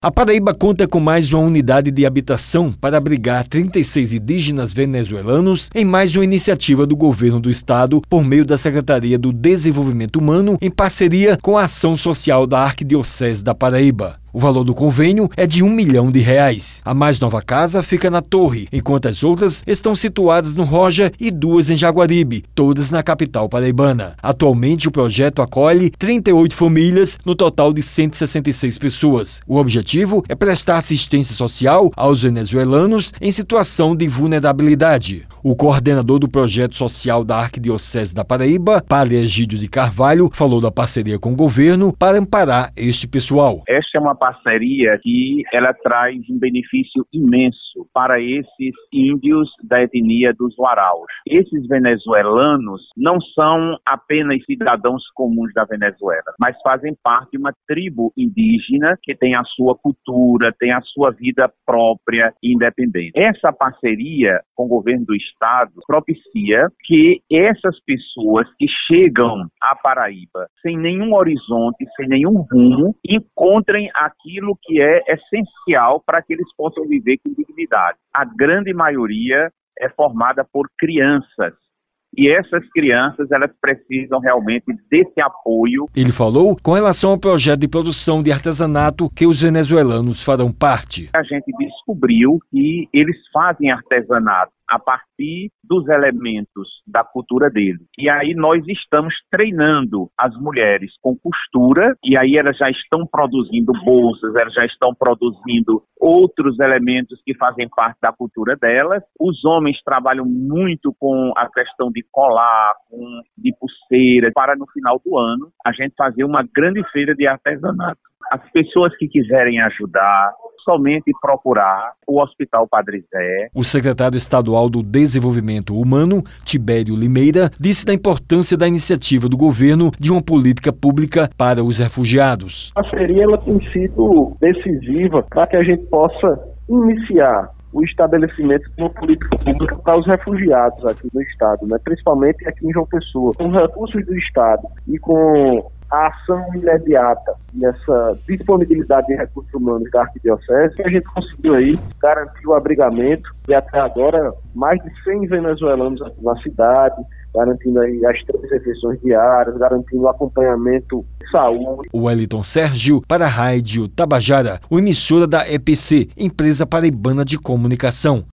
A Paraíba conta com mais uma unidade de habitação para abrigar 36 indígenas venezuelanos em mais uma iniciativa do governo do estado por meio da Secretaria do Desenvolvimento Humano em parceria com a Ação Social da Arquidiocese da Paraíba. O valor do convênio é de um milhão de reais. A mais nova casa fica na Torre, enquanto as outras estão situadas no Roja e duas em Jaguaribe, todas na capital paraibana. Atualmente, o projeto acolhe 38 famílias, no total de 166 pessoas. O objetivo é prestar assistência social aos venezuelanos em situação de vulnerabilidade. O coordenador do projeto social da Arquidiocese da Paraíba, Padre Egídio de Carvalho, falou da parceria com o governo para amparar este pessoal. É uma parceria que ela traz um benefício imenso para esses índios da etnia dos Waraus. Esses venezuelanos não são apenas cidadãos comuns da Venezuela, mas fazem parte de uma tribo indígena que tem a sua cultura, tem a sua vida própria e independente. Essa parceria com o governo do estado propicia que essas pessoas que chegam à Paraíba sem nenhum horizonte, sem nenhum rumo, encontrem aquilo que é essencial para que eles possam viver com dignidade. A grande maioria é formada por crianças e essas crianças, elas precisam realmente desse apoio. Ele falou com relação ao projeto de produção de artesanato que os venezuelanos farão parte. A gente descobriu que eles fazem artesanato a partir dos elementos da cultura dele. E aí nós estamos treinando as mulheres com costura e aí elas já estão produzindo bolsas, elas já estão produzindo outros elementos que fazem parte da cultura delas. Os homens trabalham muito com a questão de colar, com de pulseira, para no final do ano a gente fazer uma grande feira de artesanato. As pessoas que quiserem ajudar, somente procurar o Hospital Padre Zé. O secretário estadual do Desenvolvimento Humano, Tibério Limeira, disse da importância da iniciativa do governo de uma política pública para os refugiados. A parceria ela tem sido decisiva para que a gente possa iniciar o estabelecimento de uma política pública para os refugiados aqui no Estado, né? principalmente aqui em João Pessoa. Com recursos do Estado e com a ação imediata e essa disponibilidade de recursos humanos da Arquidiocese, a gente conseguiu aí garantir o abrigamento e até agora mais de 100 venezuelanos na cidade, garantindo aí as três refeições diárias, garantindo o acompanhamento de saúde. O Wellington Sérgio para a Rádio Tabajara, emissora da EPC, Empresa Paraibana de Comunicação.